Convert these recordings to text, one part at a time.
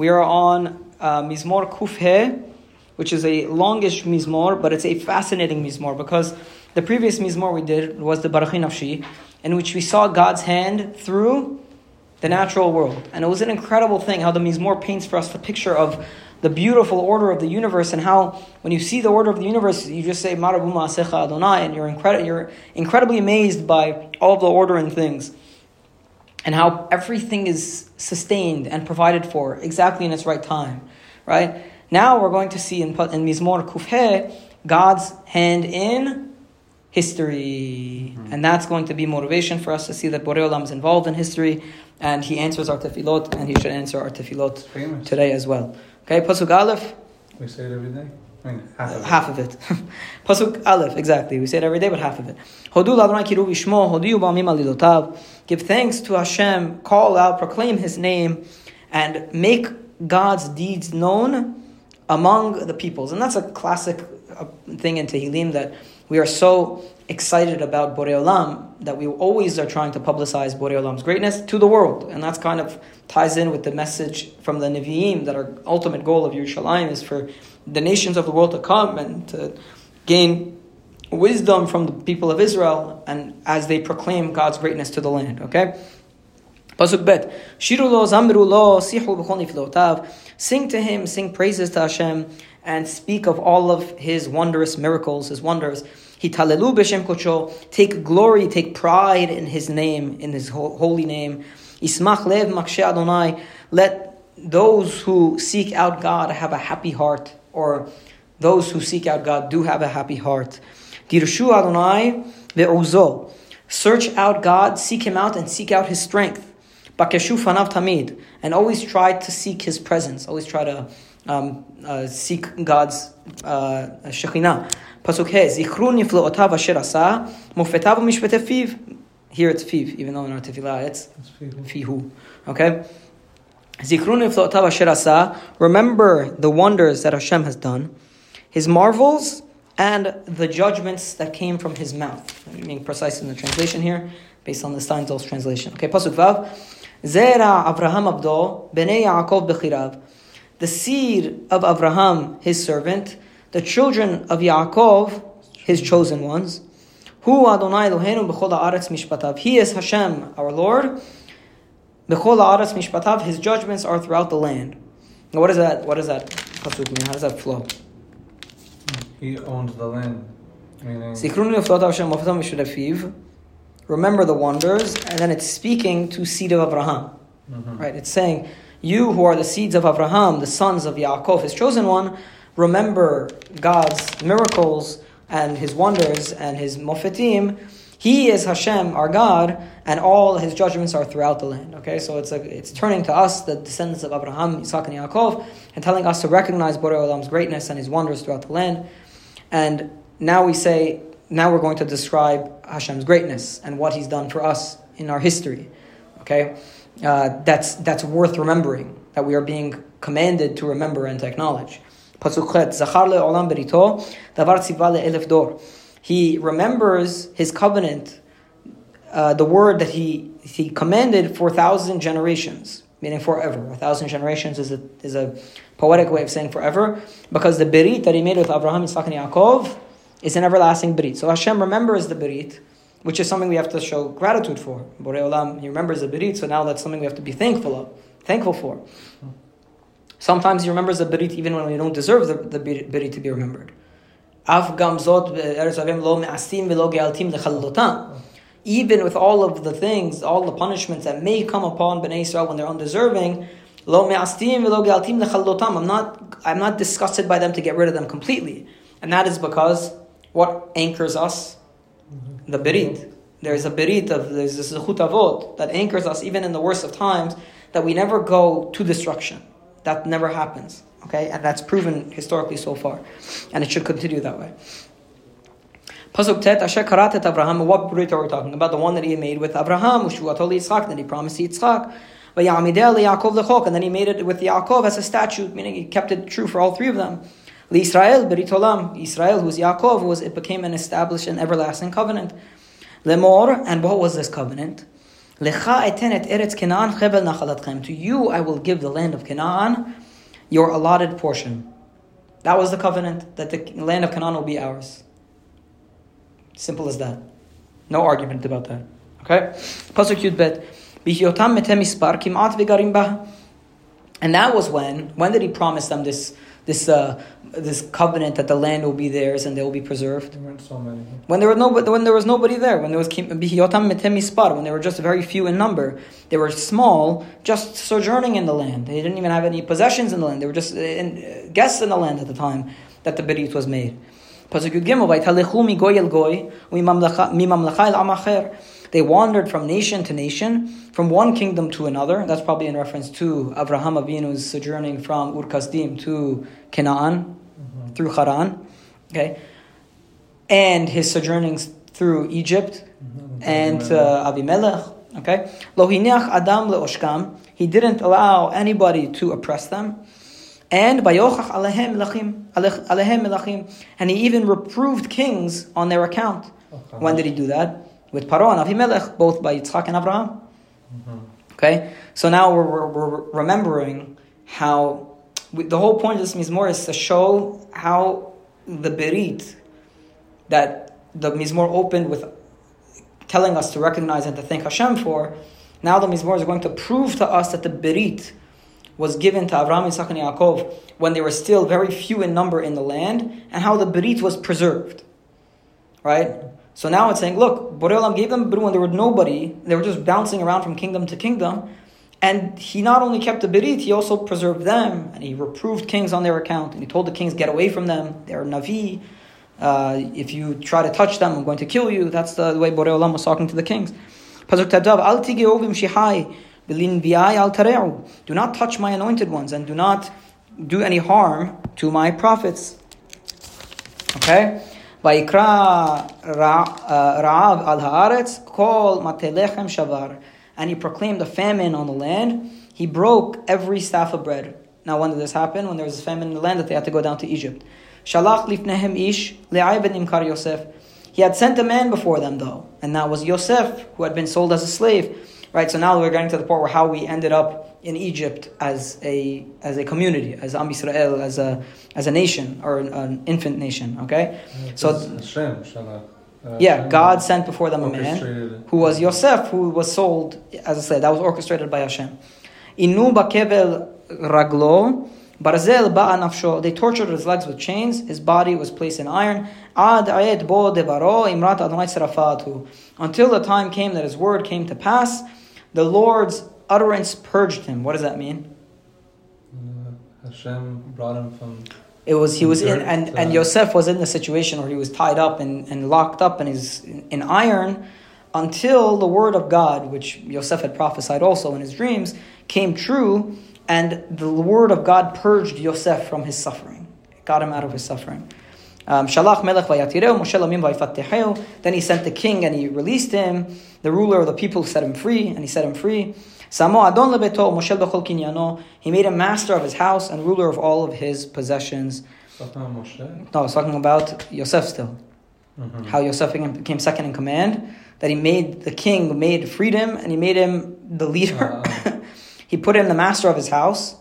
We are on uh, Mizmor Kufhe, which is a longish Mizmor, but it's a fascinating Mizmor because the previous Mizmor we did was the Barchi Nafshi, in which we saw God's hand through the natural world. And it was an incredible thing how the Mizmor paints for us the picture of the beautiful order of the universe and how when you see the order of the universe, you just say Marabu Ma'asecha Adonai, and you're, you're incredibly amazed by all the order in things. And how everything is sustained and provided for exactly in its right time. Right? Now we're going to see in, in Mizmor Kufhe God's hand in history. Mm-hmm. And that's going to be motivation for us to see that Borei Olam is involved in history and he answers our tefillot and he should answer our tefillot today as well. Okay, Pasuk Aleph. We say it every day. Half of it. Pasuk Aleph, exactly. We say it every day, but half of it. Hodu hodu. Give thanks to Hashem, call out, proclaim His name, and make God's deeds known among the peoples. And that's a classic uh, thing in Tehillim that we are so excited about Borei Olam that we always are trying to publicize Borei Olam's greatness to the world. And that's kind of ties in with the message from the Nevi'im that our ultimate goal of Yerushalayim is for the nations of the world to come and to gain wisdom from the people of Israel and as they proclaim God's greatness to the land. Okay? Pasuk bet. Shiru lo, zamru lo, sihu b'chol Sing to him, sing praises to Hashem, and speak of all of his wondrous miracles, his wonders. Hitalelu b'shem kocho. Take glory, take pride in His name, in His holy name. Ismach lev makshe Adonai. Let those who seek out God have a happy heart, or those who seek out God do have a happy heart. Dirshu Adonai ve'uzo. Search out God, seek Him out, and seek out His strength. Bakeshu fanav tamid. And always try to seek His presence. Always try to um, uh, seek God's uh, Shekhinah. Pasuk He, Zichru niflo'otav asher asa, mufetav mishpete fiv. Here it's fiv, even though in our tefillah it's fihu. Okay? Zichru niflo'otav asher asa. Remember the wonders that Hashem has done, His marvels, and the judgments that came from His mouth. I'm being precise in the translation here, based on the Steinsaltz translation. Okay, Pasuk Vav. Zera Avraham Abdo, Bnei Yaakov Bechirav. The seed of Avraham, his servant, the children of Yaakov, his chosen ones. Hu Adonai Eloheinu b'chol haaretz mishpatav. He is Hashem, our Lord. B'chol haaretz mishpatav. His judgments are throughout the land. Now, what is that? What does that pasuk mean? How does that flow? He owns the land. Meaning. Remember the wonders, and then it's speaking to seed of Abraham. Mm-hmm. Right? It's saying, you who are the seeds of Abraham, the sons of Yaakov, his chosen one, remember God's miracles and His wonders and His mofetim, He is Hashem, our God, and all His judgments are throughout the land. Okay, so it's like it's turning to us, the descendants of Abraham, Isaac, and Yaakov, and telling us to recognize Borei Olam's greatness and His wonders throughout the land. And now we say, now we're going to describe Hashem's greatness and what He's done for us in our history. Okay, uh, that's that's worth remembering. That we are being commanded to remember and to acknowledge. Zachar le'olam berito, davar tziva le'elef dor. He remembers his covenant, uh, the word that he, he commanded for a thousand generations, meaning forever. A thousand generations is a, is a poetic way of saying forever, because the berit that he made with Abraham, Yitzchak, and Yaakov is an everlasting berit. So Hashem remembers the berit, which is something we have to show gratitude for. Borei Olam, he remembers the berit, so now that's something we have to be thankful of, thankful for. Sometimes he remembers the berit even when we don't deserve the, the berit to be remembered. Even with all of the things, all the punishments that may come upon Bnei Israel when they're undeserving, I'm not, I'm not disgusted by them to get rid of them completely. And that is because what anchors us? The berit. There's a berit of, there's a zechut avot that anchors us even in the worst of times that we never go to destruction. That never happens. Okay, and that's proven historically so far, and it should continue that way. Pasuk Asher Karatet Abraham, what Brit are we talking about? The one that he made with Abraham, Ushuatoli Yitzchak, that he promised Yitzchak. And then he made it with Yaakov as a statute, meaning he kept it true for all three of them. Israel, Beritolam, Israel, who was Yaakov, was it became an established and everlasting covenant. Lemor, and what was this covenant? Lecha eten et eretz Canaan chebel nachalatchem. To you I will give the land of Canaan, your allotted portion. That was the covenant, that the land of Canaan will be ours. Simple as that. No argument about that. Okay? Pasuk Bet. And that was when, when did he promise them this, this, uh, this covenant that the land will be theirs and they will be preserved? There so. When there was nobody, when there was nobody there, when there was Bihyotam metem ispar, when they were just very few in number, they were small, just sojourning in the land. They didn't even have any possessions in the land. They were just in, uh, guests in the land at the time that the berit was made. Pasuk Yud Gimel, "Vaytalechu mi goy el goy, mimamlacha el amacher." They wandered from nation to nation, from one kingdom to another. That's probably in reference to Abraham Avinu's sojourning from Ur Kasdim to Canaan mm-hmm. through Haran. Okay, and his sojournings through Egypt mm-hmm. and uh, Avimelech. Okay, lohiniach adam leoshkam. He didn't allow anybody to oppress them. And bayochach alehem melachim, and he even reproved kings on their account. When did he do that? With Paro and Avimelech, both by Yitzchak and Abraham. Mm-hmm. Okay, so now we're, we're, we're remembering how we, the whole point of this mizmor is to show how the berit that the mizmor opened with telling us to recognize and to thank Hashem for. Now the mizmor is going to prove to us that the berit was given to Avraham, Yitzchak, and Yaakov when they were still very few in number in the land, and how the berit was preserved. Right? So now it's saying, look, Boreolam gave them berit when there were nobody, they were just bouncing around from kingdom to kingdom, and he not only kept the berit, he also preserved them, and he reproved kings on their account, and he told the kings, get away from them, they're navi. Uh, if you try to touch them, I'm going to kill you. That's the, way Boreolam was talking to the kings. Do not touch my anointed ones and do not do any harm to my prophets. Okay? Vaikra Ra'av uh, al haaretz kol matelechem shavar. And he proclaimed a famine on the land. He broke every staff of bread. Now, when did this happen? When there was a famine in the land that they had to go down to Egypt. Shalach lifnehem ish le'ayben imkar Yosef. He had sent a man before them, though, and that was Yosef, who had been sold as a slave. Right, so now we're getting to the part where how we ended up in Egypt as a as a community, as Am Yisrael, as a as a nation or an, an infant nation. Okay, so Hashem, uh, yeah, God sent before them a man who was Yosef, who was sold as I said. That was orchestrated by Hashem. Inu bakevel raglo. Barzel ba'a They tortured his legs with chains. His body was placed in iron. Ad ayet bo devaro imrat Adonai serafatu. Until the time came that his word came to pass the Lord's utterance purged him. What does that mean? Uh, Hashem brought him from. It was he was in and, and Yosef was in the situation where he was tied up and, and locked up and he's in iron until the word of God, which Yosef had prophesied also in his dreams, came true, and the word of God purged Yosef from his suffering. It got him out of his suffering. Um, Shalach melech vayatireu, Moshe lamim Then he sent the king and he released him. The ruler of the people set him free, and he set him free. Samo adon lebeto, Moshe bechol kinyano. He made him master of his house and ruler of all of his possessions. No, I was talking about Yosef still. Mm-hmm. How Yosef became second in command. That he made the king made freedom, and he made him the leader. Uh. he put him the master of his house.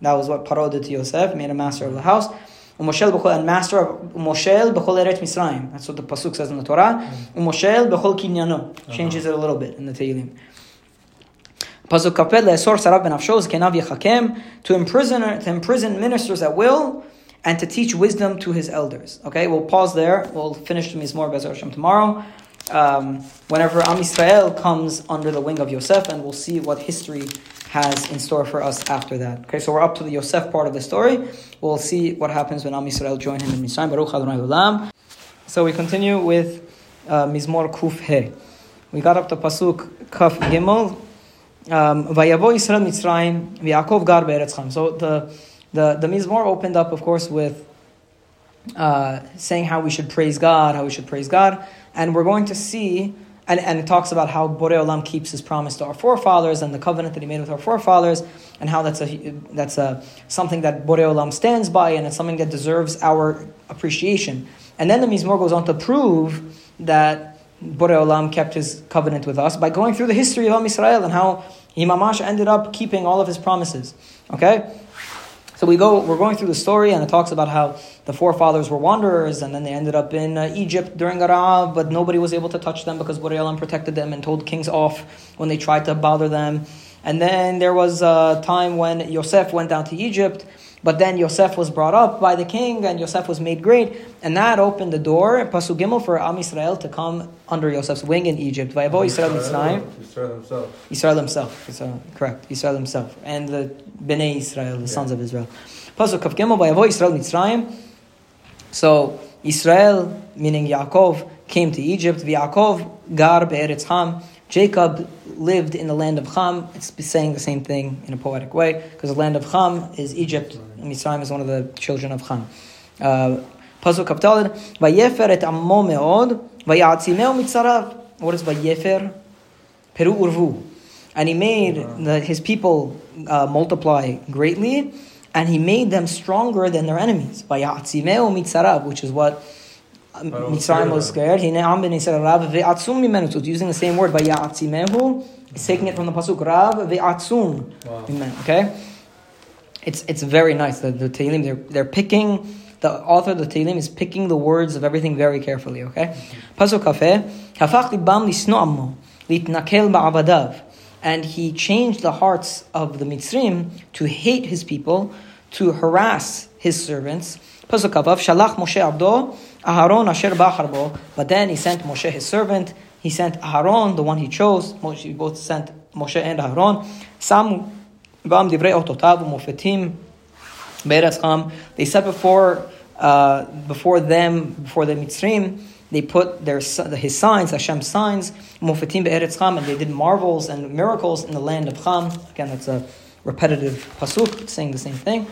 That was what Paro did to Yosef. Made him master of the house. Um, Umoshel b'chol and master of um, Umoshel b'chol eret Mitzrayim. That's what the pasuk says in the Torah. Um, Umoshel b'chol kinyano. Changes it a little bit in the Tehillim. Pasuk kapel le'esor sarav ben afshoz kenav yechakem to imprison to imprison ministers at will and to teach wisdom to his elders. Okay, we'll pause there. We'll finish the Mizmor Bezer Hashem tomorrow. Um, whenever Am Yisrael comes under the wing of Yosef, and we'll see what history has in store for us after that. Okay, so we're up to the Yosef part of the story. We'll see what happens when Am Yisrael join him in Mitzrayim. Baruch Adonai Olam. So we continue with uh, Mizmor Kuf He. We got up to Pasuk Kaf Gimel. Um, Vayavo Yisrael Mitzrayim v'Yakov gar be'eretzcham. So the, the, the Mizmor opened up, of course, with uh, saying how we should praise God, how we should praise God. And we're going to see and, and it talks about how Borei Olam keeps his promise to our forefathers and the covenant that he made with our forefathers, and how that's a that's a something that Borei Olam stands by, and it's something that deserves our appreciation. And then the Mizmor goes on to prove that Borei Olam kept his covenant with us by going through the history of Am Yisrael and how he mamash ended up keeping all of his promises. Okay? So we go, we're going through the story, and it talks about how the forefathers were wanderers, and then they ended up in uh, Egypt during Arab, but nobody was able to touch them because Borei Olam protected them and told kings off when they tried to bother them. And then there was a time when Yosef went down to Egypt, but then Yosef was brought up by the king, and Yosef was made great, and that opened the door, Pasu Gimel, for Am Yisrael to come under Yosef's wing in Egypt. Vayavo Yisrael Mitzrayim. Yisrael himself. Israel himself. Uh, correct. Israel himself. And the Bnei Israel, the sons of Israel. Pasuk Kaf Gimel, Vayavo Israel Mitzrayim. So, Israel, meaning Yaakov, came to Egypt. Yaakov gar be'eretz Ham. Jacob lived in the land of Ham. It's saying the same thing in a poetic way, because the land of Ham is Egypt. Mitzrayim is one of the children of Ham. Uh, Pasuk Kaf Daled, Vayefer et ammo me'od, vayatzimeo mitzarav. What is Vayefer? Peru urvu. And he made the, his people uh, multiply greatly, and he made them stronger than their enemies. Vayatzimeo mitzarav, which is what Mitzrayim was scared. He ne'am ben Yisrael rav ve'atzum mimenu. So it's using the same word, vayatzimehu. It's taking it from the pasuk rav ve'atzum mimenu. Okay, it's it's very nice. The the Tehillim they're they're picking. The author of the Tehillim is picking the words of everything very carefully. Okay, pasuk kafeh hafach libam lisno ammo litnakel ba'avadav, and he changed the hearts of the Mitzrim to hate his people, to harass his servants. Pasuk kavav shalach Moshe abdo Aharon asher bacharbo. But then he sent Moshe his servant. He sent Aharon, the one he chose. Moshe, he both sent Moshe and Aharon. Samu bam divrei ototav umofetim be'eretz Ham. They said before, uh, before them, before the Mitzrim, they put their his signs, Hashem's signs, mufetim be'eretz Ham, and they did marvels and miracles in the land of Ham. Again, that's a repetitive pasuk saying the same thing.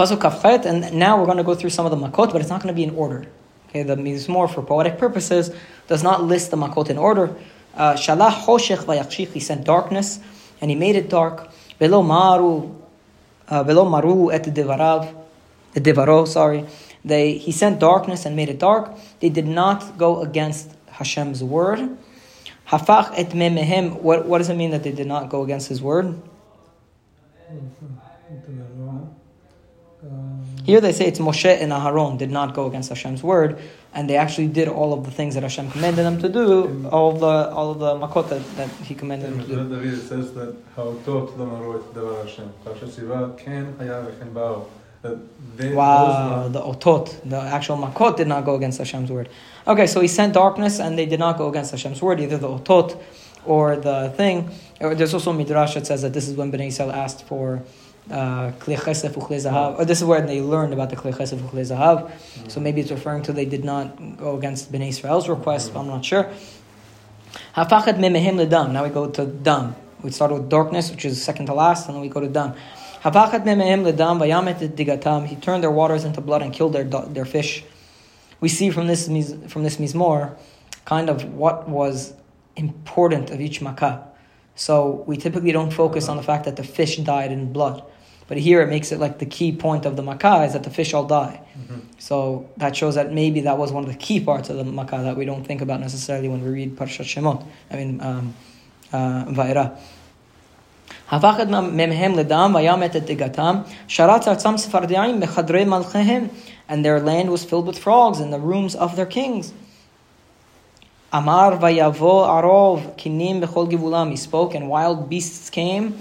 Pasuk Kafchet, and now we're going to go through some of the makot, but it's not going to be in order. Okay, the more for poetic purposes does not list the makot in order. Uh, Shalah hoshech vayachshich, he sent darkness, and he made it dark. Velo maru, uh, velo maru et devarav, devaro, sorry. They, he sent darkness and made it dark. They did not go against Hashem's word. Hafach et memehem, what, what does it mean that they did not go against his word? Here they say it's Moshe and Aharon did not go against Hashem's word, and they actually did all of the things that Hashem commanded them to do, all the all of the makot that, that He commanded them to do. It says that wow, the otot, the actual makot did not go against Hashem's word. Okay, so He sent darkness, and they did not go against Hashem's word, either the otot or the thing. There's also midrash that says that this is when Bnei Yisrael asked for uh, kli chesef uchli zahav. or this is where they learned about the kli chesef uchli zahav. So maybe it's referring to they did not go against Bnei Israel's request, but I'm not sure. Hafachet memehem ledam. Now we go to dam. We start with darkness, which is second to last, and then we go to dam. Hafachet memehem ledam vayamet digatam. He turned their waters into blood and killed their their fish. We see from this from this mizmor kind of what was important of each makkah. So we typically don't focus on the fact that the fish died in blood. But here it makes it like the key point of the makkah is that the fish all die. So that shows that maybe that was one of the key parts of the makkah that we don't think about necessarily when we read Parshat Shemot. I mean, um, uh, Va'era. הפך את מהם לדם וימת את דגתם, שרץ ארצם ספרדיים בחדרי מלכיהם, and their land was filled with frogs in the rooms of their kings. Amar vayavo arov kinim bechol givulam. He spoke, and wild beasts came,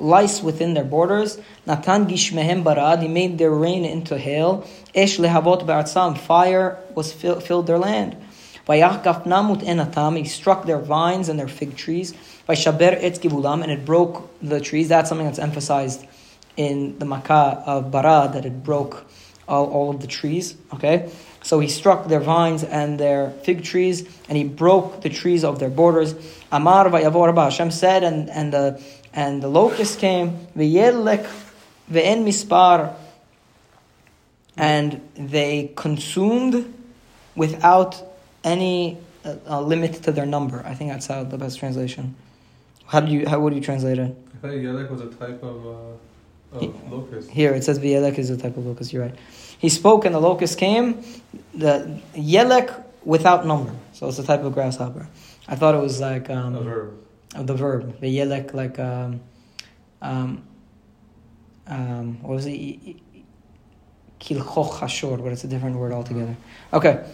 lice within their borders. Natan gishmehem barad. He made their rain into hail. Esh lehavot ba'atzam. Fire was fill, filled their land. Vayach gafnamut enatam. He struck their vines and their fig trees. Vayshaber etz givulam, and it broke the trees. That's something that's emphasized in the Makkah of Barad that it broke all, all of the trees. Okay, so he struck their vines and their fig trees, and he broke the trees of their borders. Amar vayavor Hashem said, and and the and the locust came v'yelek ve'en mispar, and they consumed without any uh, uh, limit to their number. I think that's how the best translation. How do you how would you translate it? I thought Yelek was a type of, uh, of locust. Here it says V'yelek is a type of locust. You're right. He spoke and the locust came. The Yelek without number. So it's a type of grasshopper. I thought it was like um, A verb. the verb, the yelek, like um, um, um, what was it? Kilchoch hashor, but it's a different word altogether. Okay.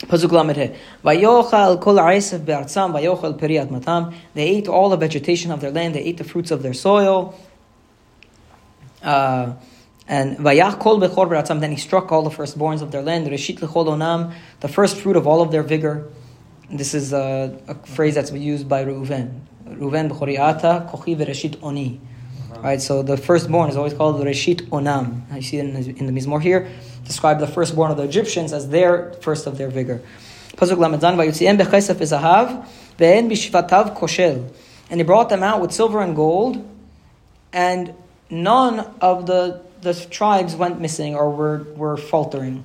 Pasuk lamed he. Vayochal kol ha'esef be'artzam, vayochal peri admatam. They ate all the vegetation of their land. They ate the fruits of their soil. Uh, and vayach kol bechor be'artzam. Then he struck all the firstborns of their land. Reshit lechol onam, the first fruit of all of their vigor. This is a, a phrase that's used by Reuven. Reuven b'choriata kochi v'reshit oni. Uh-huh. Right, so the firstborn is always called Reshit Onam. You see it in the, in the Mizmor here. Describe the firstborn of the Egyptians as their first of their vigor. Pasuk Lamedzan Vayutziem bechesef izahav ve'en bishvatav koshel. And he brought them out with silver and gold, and none of the, the tribes went missing or were, were faltering.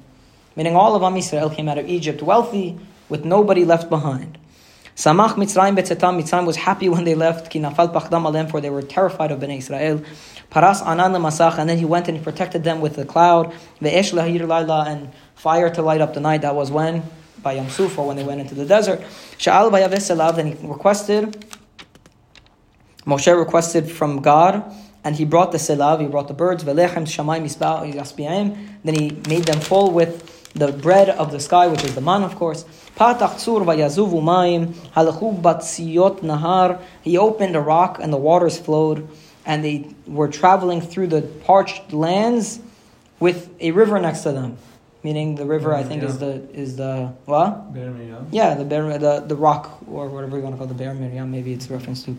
Meaning all of Am Yisrael came out of Egypt wealthy, with nobody left behind. Samach Mitzrayim betzetam. Mitzrayim was happy when they left. Ki nafal pachdam alem, for they were terrified of Bnei Israel. Paras anan masach, and then he went and he protected them with the cloud. Ve'esh lahir laila, and fire to light up the night. That was when by Yam Suf, or when they went into the desert. Sha'al vayaves elav. Then he requested. Moshe requested from God. And he brought the selav, he brought the birds, velechem shamayim. Then he made them full with the bread of the sky, which is the man, of course. Patach tzur vayazuvu mayim halachu batziyot nahar. He opened a rock and the waters flowed, and they were traveling through the parched lands with a river next to them. Meaning the river, I think, is the is the what? Be'er Miriam. Yeah, the bear, the the rock or whatever you want to call the Be'er Miriam. Maybe it's a reference to.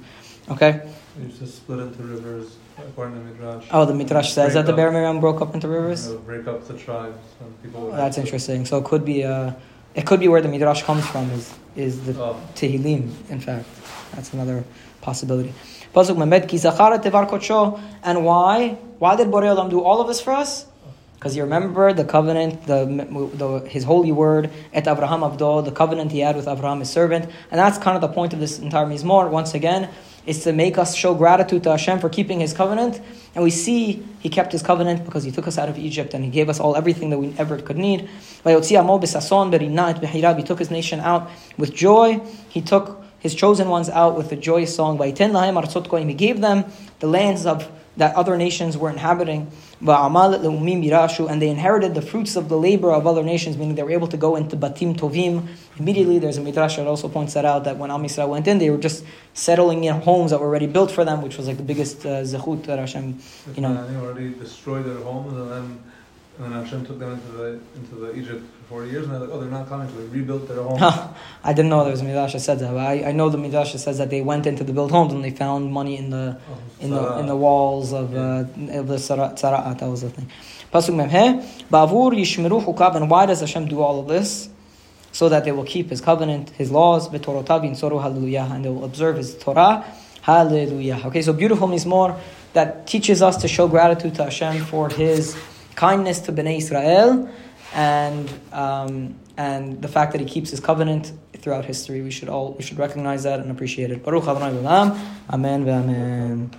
Okay. Used to split into rivers according to Midrash. Oh, the Midrash says that the Be'er Miriam broke up into rivers. Break up the tribes. People would That's interesting. So it could be uh, it could be where the Midrash comes from is is the Oh, Tehillim. In fact, that's another possibility. Pasuk Mehmed ki zachara tevar kodsho. And why? Why did Borei Olam do all of this for us? Because you remember the covenant, the, the his holy word, et Avraham Avdo, the covenant he had with Avraham, his servant, and that's kind of the point of this entire mizmor. Once again, is to make us show gratitude to Hashem for keeping His covenant, and we see He kept His covenant because He took us out of Egypt and He gave us all everything that we ever could need. He took His nation out with joy. He took His chosen ones out with a joyous song. He gave them the lands of that other nations were inhabiting. And they inherited the fruits of the labor of other nations, meaning they were able to go into Batim Tovim. Immediately, there's a midrash that also points that out that when Am Yisrael went in, they were just settling in homes that were already built for them, which was like the biggest uh, zechut that Hashem, you know. They already destroyed their homes, and then and then Hashem took them into the into the Egypt for forty years, and they're like, oh, they're not coming, so they rebuilt their homes. I didn't know there was a midrash that said that. But I, I know the midrash that says that they went into the built homes and they found money in the Oh, in the in the walls of uh, of the Tzara'at. That was the thing. Pasuk Memhe, Bavur Yishmeru Chukav. And why does Hashem do all of this? So that they will keep His covenant, His laws, Betorotav Soru Hallelujah, and they will observe His Torah. Hallelujah. Okay, so beautiful mizmor that teaches us to show gratitude to Hashem for His kindness to Bnei Israel, and um, and the fact that He keeps His covenant throughout history. We should all we should recognize that and appreciate it. Baruch Amen. Amen.